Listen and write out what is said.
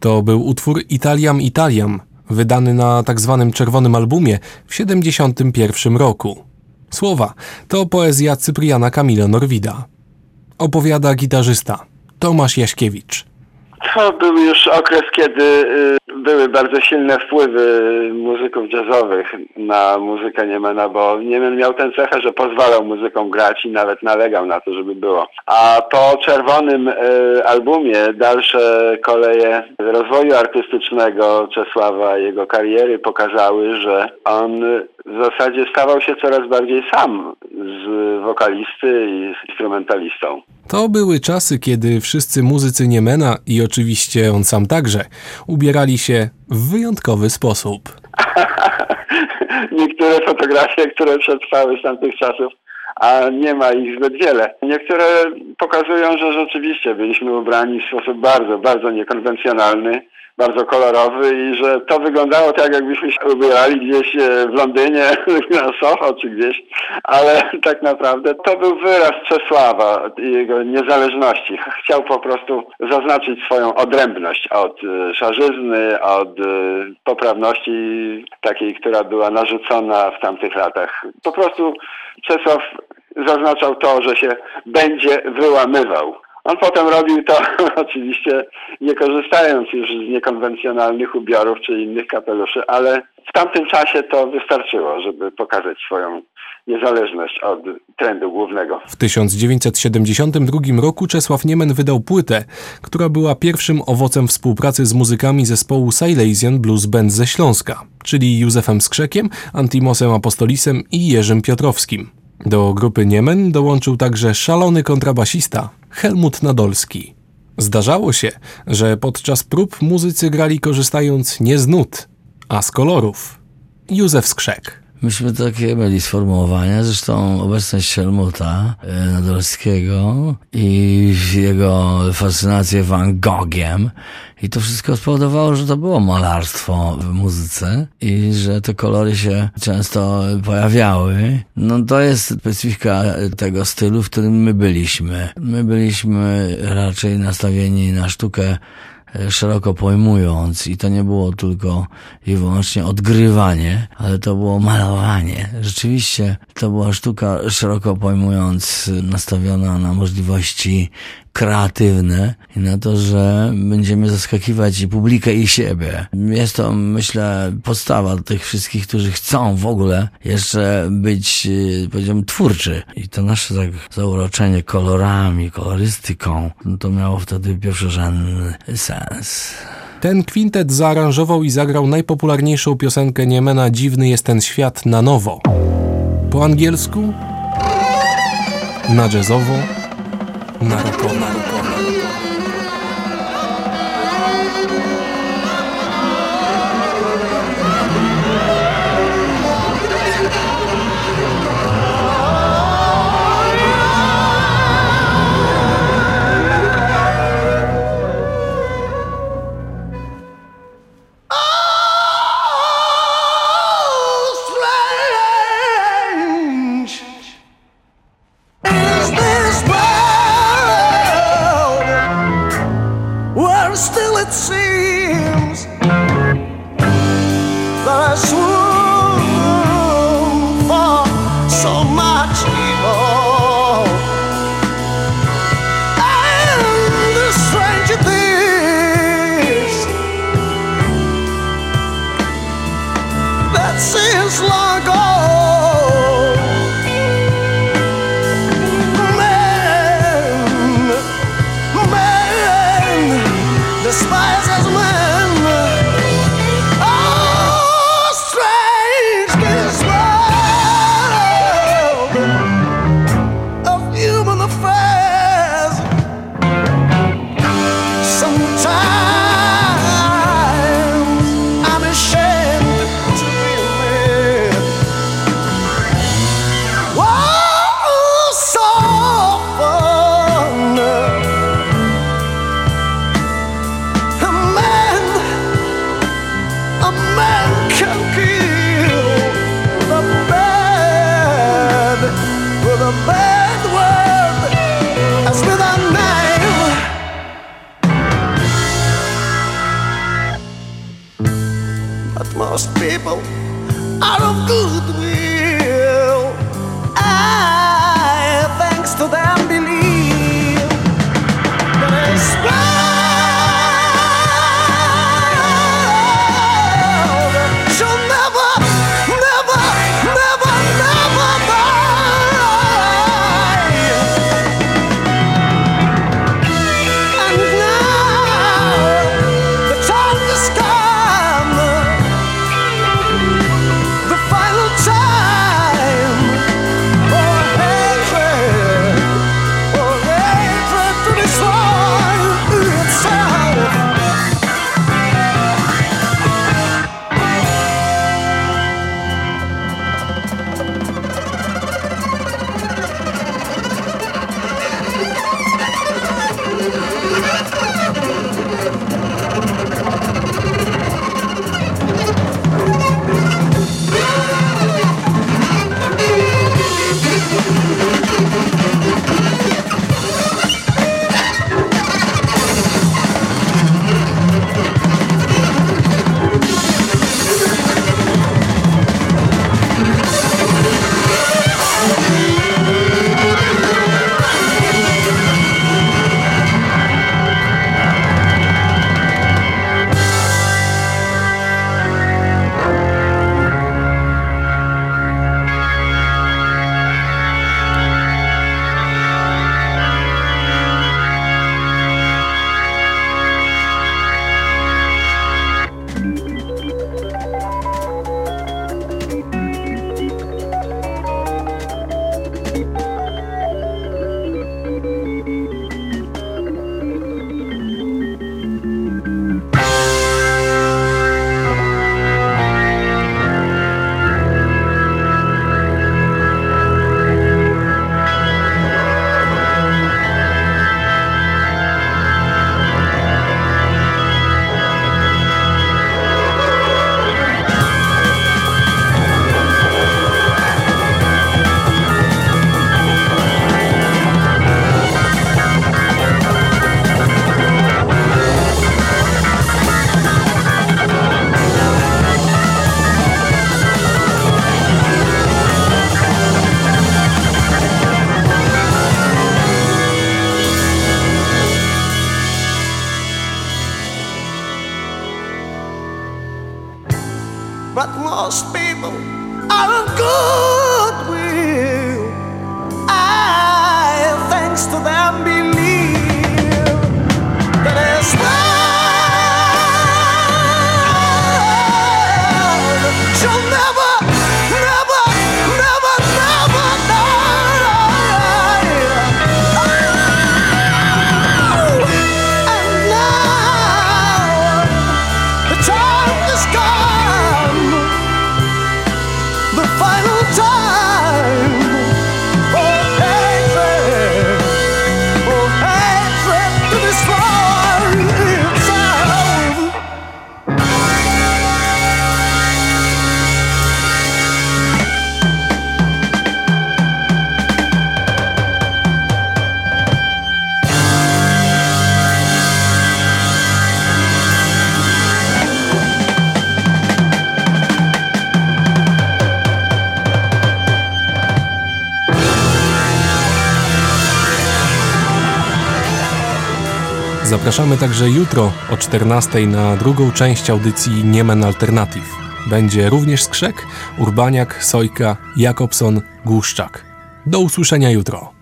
To był utwór Italiam Italiam, wydany na tzw. Tak czerwonym albumie w 1971 roku. Słowa to poezja Cypriana Kamila Norwida. Opowiada gitarzysta Tomasz Jaśkiewicz. To był już okres, kiedy y, były bardzo silne wpływy muzyków jazzowych na muzykę Niemena, bo Niemen miał tę cechę, że pozwalał muzykom grać i nawet nalegał na to, żeby było. A po czerwonym y, albumie dalsze koleje rozwoju artystycznego Czesława, jego kariery pokazały, że on w zasadzie stawał się coraz bardziej sam z wokalisty i instrumentalistą. To były czasy, kiedy wszyscy muzycy Niemena i oczywiście on sam także ubierali się w wyjątkowy sposób. Niektóre fotografie, które przetrwały z tamtych czasów, a nie ma ich zbyt wiele. Niektóre pokazują, że rzeczywiście byliśmy ubrani w sposób bardzo, bardzo niekonwencjonalny bardzo kolorowy i że to wyglądało tak, jakbyśmy się ubierali gdzieś e, w Londynie, na Soho czy gdzieś, ale tak naprawdę to był wyraz Czesława i jego niezależności. Chciał po prostu zaznaczyć swoją odrębność od e, szarzyzny, od e, poprawności takiej, która była narzucona w tamtych latach. Po prostu Czesław zaznaczał to, że się będzie wyłamywał on potem robił to oczywiście nie korzystając już z niekonwencjonalnych ubiorów czy innych kapeluszy, ale w tamtym czasie to wystarczyło, żeby pokazać swoją niezależność od trendu głównego. W 1972 roku Czesław Niemen wydał płytę, która była pierwszym owocem współpracy z muzykami zespołu Silesian Blues Band ze Śląska, czyli Józefem Skrzekiem, Antimosem Apostolisem i Jerzym Piotrowskim. Do grupy Niemen dołączył także szalony kontrabasista Helmut Nadolski. Zdarzało się, że podczas prób muzycy grali korzystając nie z nut, a z kolorów. Józef Skrzek. Myśmy takie mieli sformułowania, zresztą obecność Helmuta e, Nadolskiego i jego fascynację Van Gogiem i to wszystko spowodowało, że to było malarstwo w muzyce i że te kolory się często pojawiały. No to jest specyfika tego stylu, w którym my byliśmy. My byliśmy raczej nastawieni na sztukę szeroko pojmując i to nie było tylko i wyłącznie odgrywanie, ale to było malowanie. Rzeczywiście to była sztuka szeroko pojmując nastawiona na możliwości kreatywne i na to, że będziemy zaskakiwać i publikę i siebie. Jest to, myślę, podstawa tych wszystkich, którzy chcą w ogóle jeszcze być, y, powiedziałbym, twórczy. I to nasze tak zauroczenie kolorami, kolorystyką, no to miało wtedy pierwszorzędny sens. Ten kwintet zaaranżował i zagrał najpopularniejszą piosenkę Niemena Dziwny jest ten świat na nowo. Po angielsku, na jazzowo, na rockowo. dreams that I swoon for so much evil. And the stranger things that seems long gone. tudo but most people are of goodwill. I, thanks to them, believe Zapraszamy także jutro o 14 na drugą część audycji Niemen Alternative. Będzie również Skrzek, Urbaniak, Sojka, Jakobson, Głuszczak. Do usłyszenia jutro.